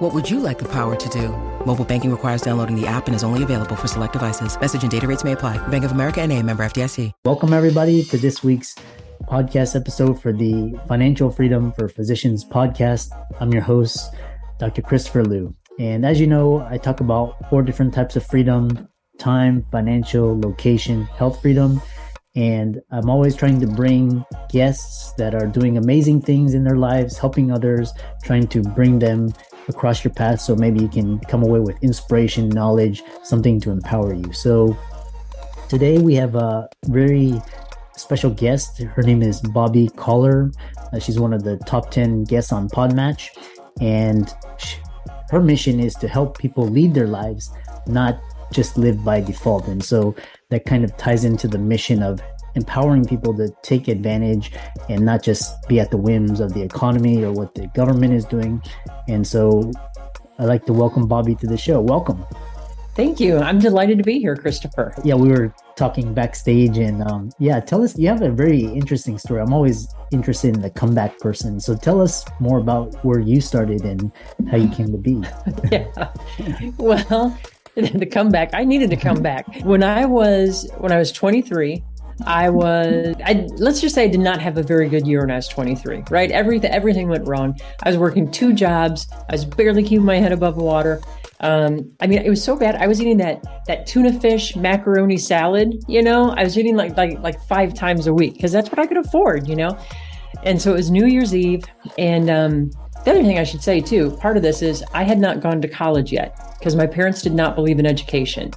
What would you like the power to do? Mobile banking requires downloading the app and is only available for select devices. Message and data rates may apply. Bank of America and a member FDIC. Welcome everybody to this week's podcast episode for the Financial Freedom for Physicians podcast. I'm your host, Dr. Christopher Liu. And as you know, I talk about four different types of freedom time, financial, location, health freedom. And I'm always trying to bring guests that are doing amazing things in their lives, helping others, trying to bring them across your path so maybe you can come away with inspiration, knowledge, something to empower you. So today we have a very special guest. Her name is Bobbi Kahler. Uh, she's one of the top 10 guests on Podmatch. And she, her mission is to help people lead their lives, not just live by default. And so that kind of ties into the mission of empowering people to take advantage and not just be at the whims of the economy or what the government is doing. And so I'd like to welcome Bobbi to the show. Welcome. Thank you. I'm delighted to be here, Christopher. Yeah, we were talking backstage, and um, yeah, tell us. You have a very interesting story. I'm always interested in the comeback person. So tell us more about where you started and how you came to be. yeah. Well, the comeback. I needed to come back when I was when I was 23. I was, I, let's just say I did not have a very good year when I was 23, right? Everything, everything went wrong. I was working two jobs. I was barely keeping my head above water. Um, I mean, it was so bad. I was eating that, that tuna fish macaroni salad, you know, I was eating like, like, like five times a week because that's what I could afford, you know? And so it was New Year's Eve. And, um, the other thing I should say too, part of this is I had not gone to college yet because my parents did not believe in education.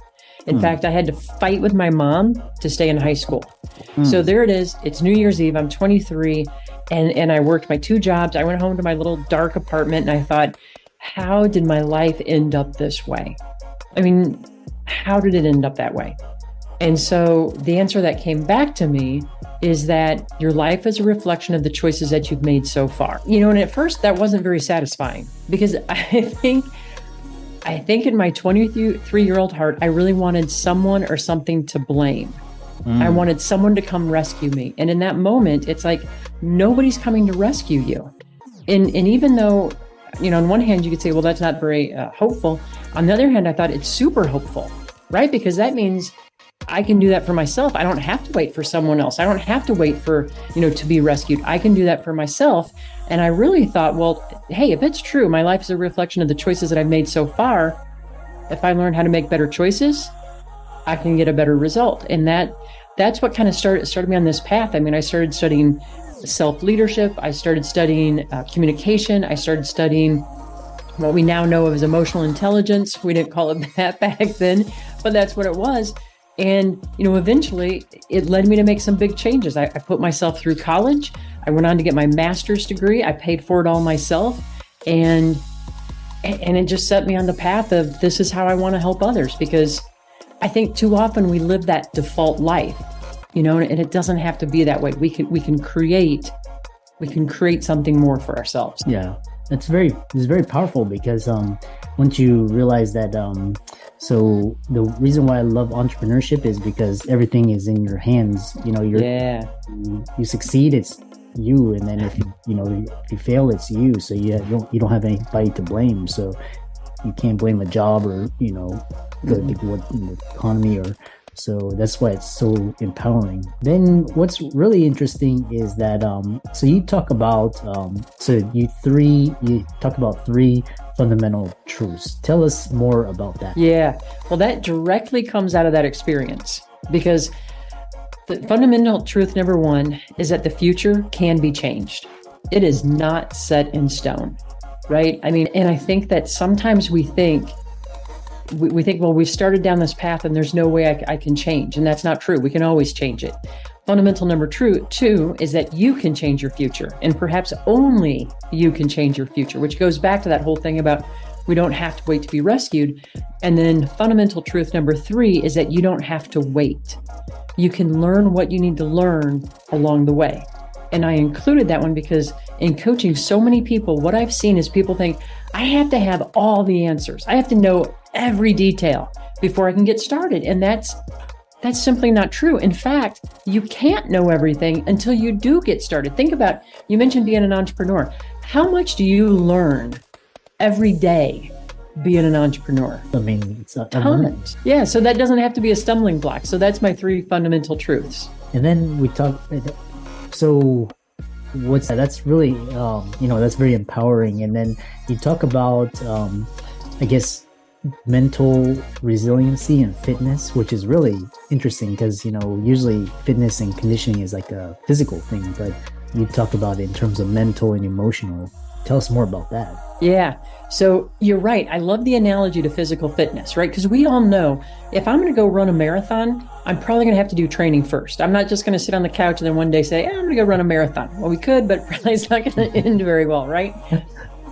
In hmm. fact, I had to fight with my mom to stay in high school. Hmm. So there it is. It's New Year's Eve. I'm 23 and and I worked my two jobs. I went home to my little dark apartment and I thought, how did my life end up this way? I mean, how did it end up that way? And so the answer that came back to me is that your life is a reflection of the choices that you've made so far. You know, and at first that wasn't very satisfying because I think I think in my 23 year old heart, I really wanted someone or something to blame. Mm. I wanted someone to come rescue me. And in that moment, it's like nobody's coming to rescue you. And, and even though, you know, on one hand, you could say, well, that's not very uh, hopeful. On the other hand, I thought it's super hopeful, right? Because that means I can do that for myself. I don't have to wait for someone else. I don't have to wait for, you know, to be rescued. I can do that for myself. And I really thought, well, hey, if it's true, my life is a reflection of the choices that I've made so far. If I learn how to make better choices, I can get a better result. And that that's what kind of started started me on this path. I mean, I started studying self leadership. I started studying uh, communication. I started studying what we now know of as emotional intelligence. We didn't call it that back then, but that's what it was. And, you know, eventually it led me to make some big changes. I, I, put myself through college. I went on to get my master's degree. I paid for it all myself. And and it just set me on the path of this is how I want to help others because I think too often we live that default life, you know, and it doesn't have to be that way. We can we can create we can create something more for ourselves. Yeah. It's very it's very powerful because um once you realize that um so the reason why I love entrepreneurship is because everything is in your hands. You know, you're yeah. You, you succeed, it's you, and then if you you know if you fail, it's you. So you don't you don't have anybody to blame. So you can't blame a job or you know the, what, the economy or so that's why it's so empowering. Then what's really interesting is that um so you talk about um so you three you talk about three fundamental truths. Tell us more about that. Yeah. Well that directly comes out of that experience because the fundamental truth number 1 is that the future can be changed. It is not set in stone. Right? I mean, and I think that sometimes we think we, we think, well, we've started down this path and there's no way I, I can change. And that's not true. We can always change it. Fundamental number two, two is that you can change your future, and perhaps only you can change your future, which goes back to that whole thing about we don't have to wait to be rescued. And then fundamental truth number three is that you don't have to wait. you can learn what you need to learn along the way. And I included that one because in coaching so many people, what I've seen is people think, I have to have all the answers. I have to know every detail before I can get started. And that's that's simply not true. In fact, you can't know everything until you do get started. Think about you mentioned being an entrepreneur. How much do you learn every day being an entrepreneur? I mean, it's a, Tons. Yeah, so that doesn't have to be a stumbling block. So that's my three fundamental truths. And then we talk. So what's that? That's really, um, you know, that's very empowering. And then you talk about, um, I guess, mental resiliency and fitness, which is really interesting because, you know, usually fitness and conditioning is like a physical thing, but you talk about it in terms of mental and emotional. Tell us more about that. Yeah. So you're right. I love the analogy to physical fitness, right? Because we all know if I'm going to go run a marathon, I'm probably going to have to do training first. I'm not just going to sit on the couch and then one day say, I'm going to go run a marathon. Well, we could, but probably it's not going to end very well, right?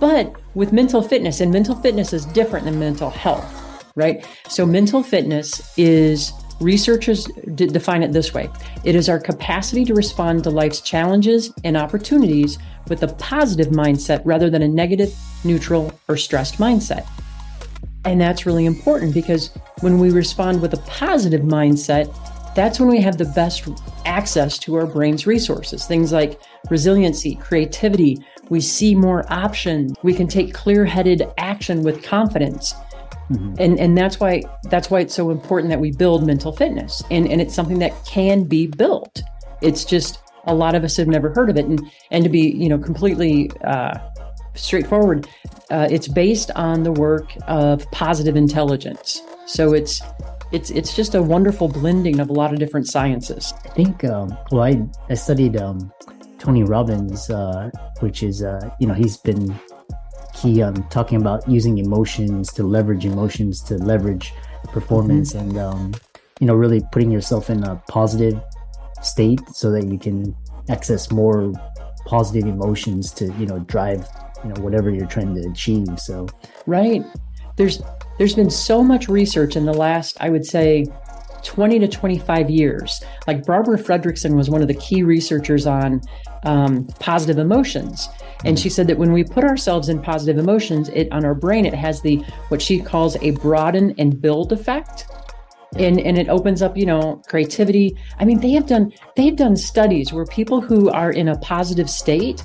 But with mental fitness, and mental fitness is different than mental health, right? So, mental fitness is researchers d- define it this way it is our capacity to respond to life's challenges and opportunities with a positive mindset rather than a negative, neutral, or stressed mindset. And that's really important because when we respond with a positive mindset, that's when we have the best access to our brain's resources. Things like resiliency, creativity, we see more options. We can take clear-headed action with confidence. Mm-hmm. And and that's why that's why it's so important that we build mental fitness. And and it's something that can be built. It's just a lot of us have never heard of it. And and to be, you know, completely uh, straightforward, uh, it's based on the work of positive intelligence. So it's it's it's just a wonderful blending of a lot of different sciences. I think um, well I I studied um, Tony Robbins, uh, which is, uh, you know, he's been key on talking about using emotions to leverage emotions to leverage performance mm-hmm. and, um, you know, really putting yourself in a positive state so that you can access more positive emotions to, you know, drive, you know, whatever you're trying to achieve. So, right. There's, there's been so much research in the last, I would say, 20 to 25 years. Like Barbara Fredrickson was one of the key researchers on um, positive emotions. And she said that when we put ourselves in positive emotions, it on our brain, it has the what she calls a broaden and build effect. And, and it opens up, you know, creativity. I mean, they have done they've done studies where people who are in a positive state,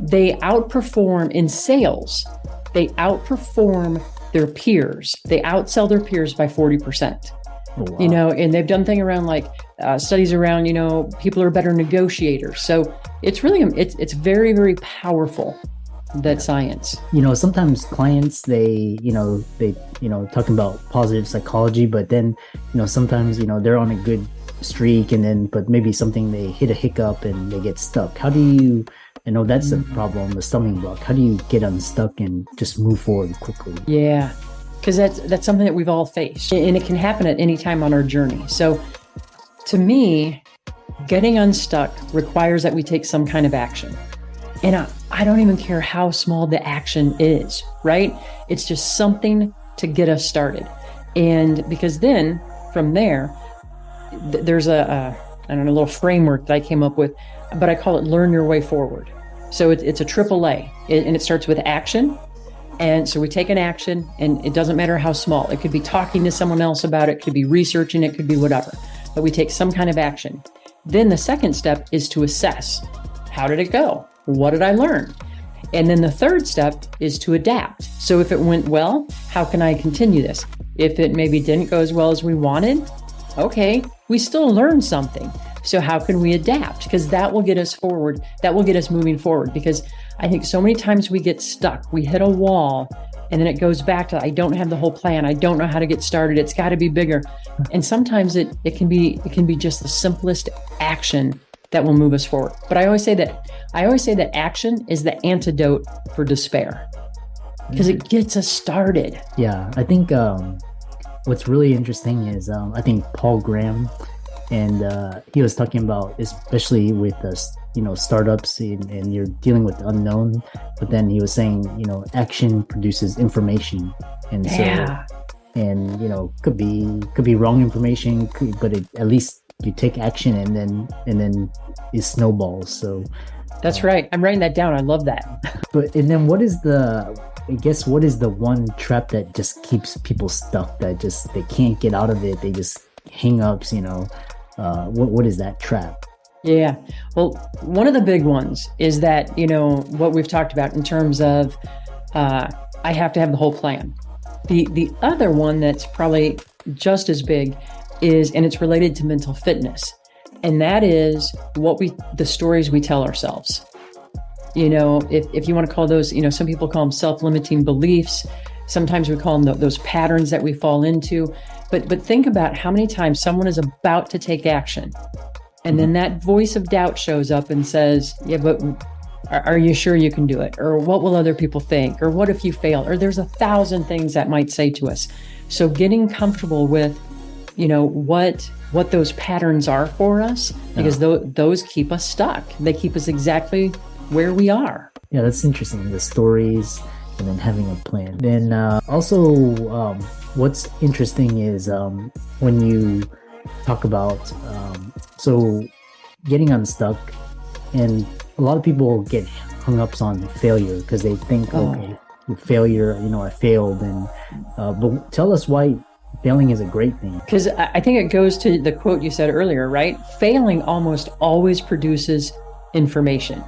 they outperform in sales. They outperform their peers. They outsell their peers by 40%. Wow. You know, and they've done thing around like uh, studies around, you know, people are better negotiators. So it's really it's it's very very powerful that science you know sometimes clients they you know they you know talking about positive psychology but then you know sometimes you know they're on a good streak and then but maybe something they hit a hiccup and they get stuck how do you I know that's the mm-hmm. problem, the stumbling block. How do you get unstuck and just move forward quickly? Yeah, because that's that's something that we've all faced, and it can happen at any time on our journey. So, to me, Getting unstuck requires that we take some kind of action. And I, I, don't even care how small the action is, right? It's just something to get us started. And because then from there, th- there's a, a, I don't know, a little framework that I came up with, but I call it learn your way forward. So it, it's a triple A it, and it starts with action. And so we take an action and it doesn't matter how small. It could be talking to someone else about it, could be researching it, could be whatever. But we take some kind of action. Then the second step is to assess how did it go? What did I learn? And then the third step is to adapt. So if it went well, how can I continue this? If it maybe didn't go as well as we wanted, okay, we still learned something. So how can we adapt? Because that will get us forward. That will get us moving forward. Because I think so many times we get stuck, we hit a wall, and then it goes back to I don't have the whole plan. I don't know how to get started. It's got to be bigger. And sometimes it it can be it can be just the simplest action that will move us forward. But I always say that I always say that action is the antidote for despair because it gets us started. Yeah, I think um, what's really interesting is um, I think Paul Graham and uh, he was talking about especially with us you know startups and, and, you're dealing with the unknown but then he was saying you know action produces information. And so yeah. and you know could be could be wrong information could, but it at least you take action and then and then it snowballs. So that's uh, right. I'm writing that down. I love that. But and then what is the i guess what is the one trap that just keeps people stuck that just they can't get out of it they just hang ups you know? Uh what, what is that trap yeah well one of the big ones is that you know what we've talked about in terms of uh i have to have the whole plan the the other one that's probably just as big is, and it's related to mental fitness, and that is what we the stories we tell ourselves. You know, if if you want to call those, you know, some people call them self-limiting beliefs. Sometimes we call them those patterns that we fall into. But but think about how many times someone is about to take action, and then that voice of doubt shows up and says, "Yeah, but are, you sure you can do it? Or what will other people think? Or what if you fail? Or there's a thousand things that might say to us. So getting comfortable with, you know, what what those patterns are for us, because yeah. th- those keep us stuck. They keep us exactly where we are. Yeah, that's interesting. The stories and then having a plan. Then uh, also, um, what's interesting is um, when you talk about um, so getting unstuck and a lot of people get hung up on failure because they think, oh. okay, failure, you know, I failed. And, uh, but tell us why failing is a great thing. Because I think it goes to the quote you said earlier, right? Failing almost always produces information.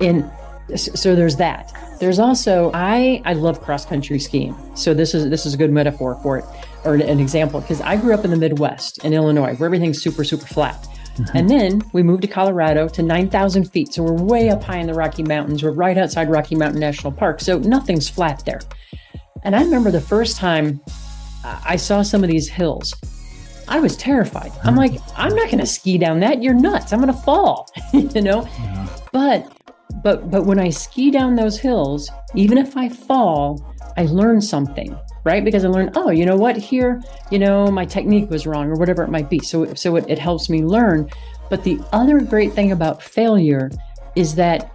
And so there's that. There's also I I love cross country skiing. So this is this is a good metaphor for it or an example because I grew up in the Midwest in Illinois where everything's super super flat. Mm-hmm. And then we moved to Colorado to 9,000 feet. So we're way up high in the Rocky Mountains. We're right outside Rocky Mountain National Park. So nothing's flat there. And I remember the first time I saw some of these hills, I was terrified. I'm like, I'm not going to ski down that. You're nuts. I'm going to fall, you know? Yeah. But, but, but when I ski down those hills, even if I fall, I learn something right? Because I learned, oh, you know what, here, you know, my technique was wrong or whatever it might be. So, so it, it helps me learn. But the other great thing about failure is that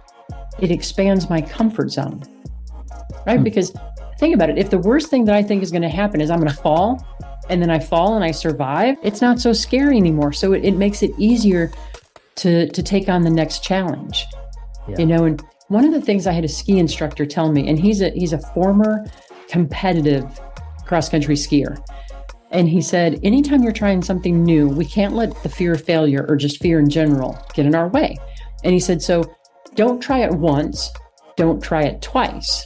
it expands my comfort zone, right? Hmm. Because think about it. If the worst thing that I think is going to happen is I'm going to fall and then I fall and I survive, it's not so scary anymore. So it, it makes it easier to, to take on the next challenge, yeah. you know, and one of the things I had a ski instructor tell me, and he's a he's a former competitive cross country skier. And he said, anytime you're trying something new, we can't let the fear of failure or just fear in general get in our way. And he said, so don't try it once, don't try it twice,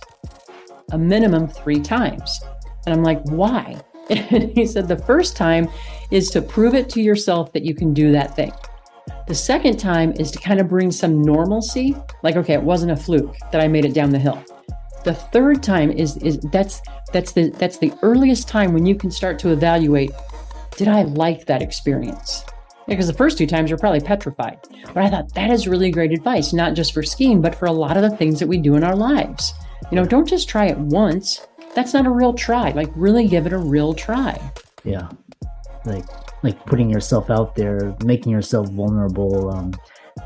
a minimum three times. And I'm like, why? And he said, the first time is to prove it to yourself that you can do that thing. The second time is to kind of bring some normalcy, like, okay, it wasn't a fluke that I made it down the hill. The third time is is that's that's the that's the earliest time when you can start to evaluate did I like that experience? Because the first two times you're probably petrified. But I thought that is really great advice, not just for skiing, but for a lot of the things that we do in our lives. You know, don't just try it once. That's not a real try. Like really give it a real try. Yeah. Like like putting yourself out there, making yourself vulnerable, um,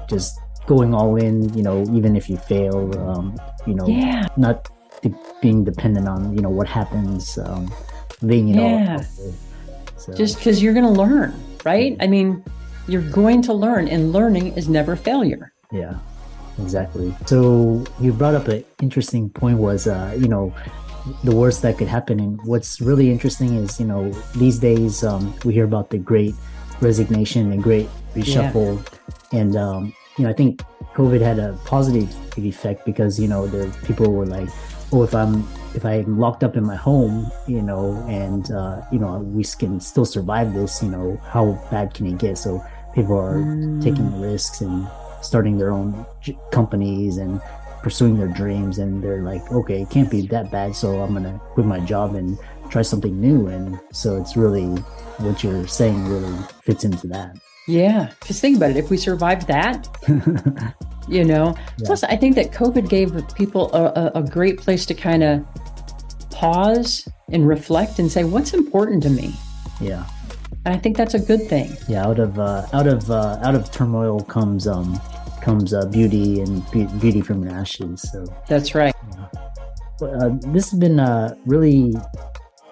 just going all in, you know, even if you fail, um, you know, yeah. not de- being dependent on, you know, what happens, um, being, you yeah. know, so. just because you're going to learn, right? I mean, you're going to learn, and learning is never failure. Yeah, exactly. So you brought up an interesting point was, uh, you know, the worst that could happen. And what's really interesting is, you know, these days um, we hear about the great resignation and great reshuffle. Yeah. And um, you know, I think COVID had a positive effect because you know the people were like, oh, if I'm if I'm locked up in my home, you know, and uh, you know we can still survive this, you know, how bad can it get? So people are mm. taking risks and starting their own companies and pursuing their dreams, and they're like, okay, it can't be that bad, so I'm gonna quit my job and try something new. And so it's really what you're saying really fits into that. Yeah, because think about it. If we survived that, you know. Yeah. Plus, I think that COVID gave people a, a, a great place to kind of pause and reflect and say, "What's important to me?" Yeah, and I think that's a good thing. Yeah, out of uh, out of uh, out of turmoil comes um comes uh, beauty and be- beauty from ashes. So that's right. Yeah. Uh, this has been a really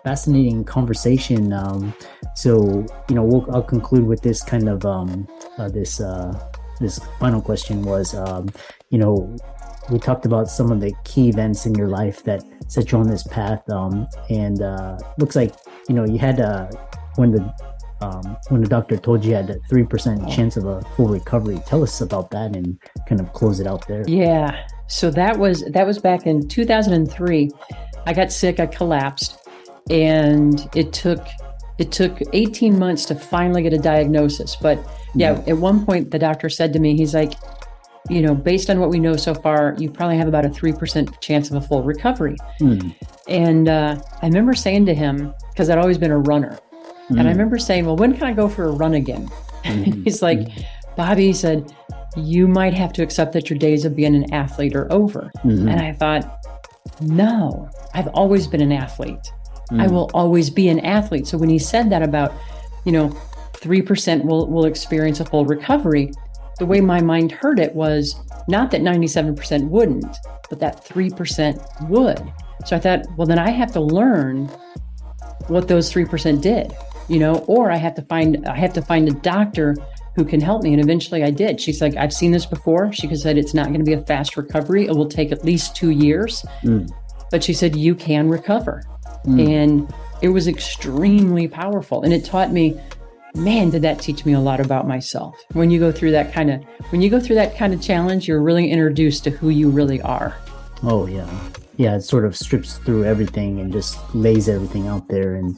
fascinating conversation. Um, so, you know, we'll, I'll conclude with this kind of um, uh, this uh, this final question was, um, you know, we talked about some of the key events in your life that set you on this path, um, and uh, looks like you know you had uh, when the um, when the doctor told you you had a three percent chance of a full recovery. Tell us about that and kind of close it out there. Yeah, so that was that was back in 2003. I got sick. I collapsed, and it took it took 18 months to finally get a diagnosis. But yeah, at one point the doctor said to me, he's like, you know, based on what we know so far, you probably have about a 3% chance of a full recovery. Mm. And uh, I remember saying to him, because I'd always been a runner, mm. and I hmm. remember saying, well, when can I go for a run again? Mm-hmm. he's like, Bobbi said, you might have to accept that your days of being an athlete are over. Mm-hmm. And I thought, no, I've always been an athlete. Mm. I will always be an athlete. So when he said that about, you know, 3% will, will experience a full recovery, the way my mind heard it was not that 97% wouldn't, but that 3% would. So I thought, well, then I have to learn what those 3% did, you know, or I have to find, I have to find a doctor who can help me. And eventually I did. She's like, I've seen this before. She said, it's not going to be a fast recovery. It will take at least two years. Mm. But she said, you can recover. Mm. And it was extremely powerful. And it taught me, man, did that teach me a lot about myself. When you go through that kind of, when you go through that kind of challenge, you're really introduced to who you really are. Oh, yeah. Yeah. It sort of strips through everything and just lays everything out there. And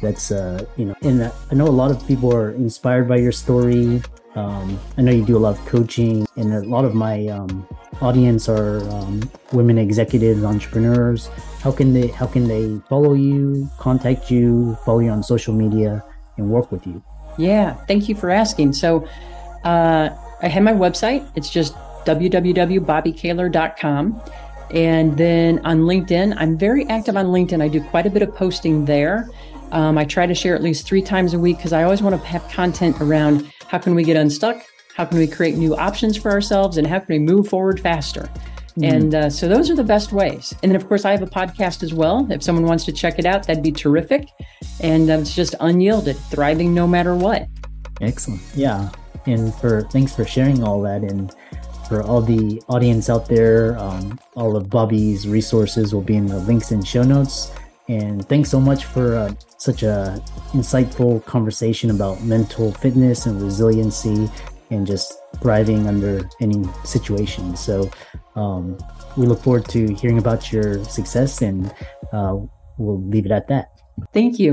that's, uh, you know, and I know a lot of people are inspired by your story. Um, I know you do a lot of coaching, and a lot of my um, audience are um, women executives, entrepreneurs. How can they how can they follow you, contact you, follow you on social media, and work with you? Yeah, thank you for asking. So, uh, I have my website. It's just www.bobbikahler.com. And then on LinkedIn, I'm very active on LinkedIn. I do quite a bit of posting there. Um, I try to share at least three times a week because I always want to have content around how can we get unstuck, how can we create new options for ourselves, and how can we move forward faster. Mm-hmm. And uh, so those are the best ways. And then, of course, I have a podcast as well. If someone wants to check it out, that'd be terrific. And uh, it's just unyielded, thriving no matter what. Excellent. Yeah. And for thanks for sharing all that. And for all the audience out there, um, all of Bobbi's resources will be in the links and show notes. And thanks so much for uh, such a insightful conversation about mental fitness and resiliency and just thriving under any situation. So um, we look forward to hearing about your success and uh, we'll leave it at that. Thank you.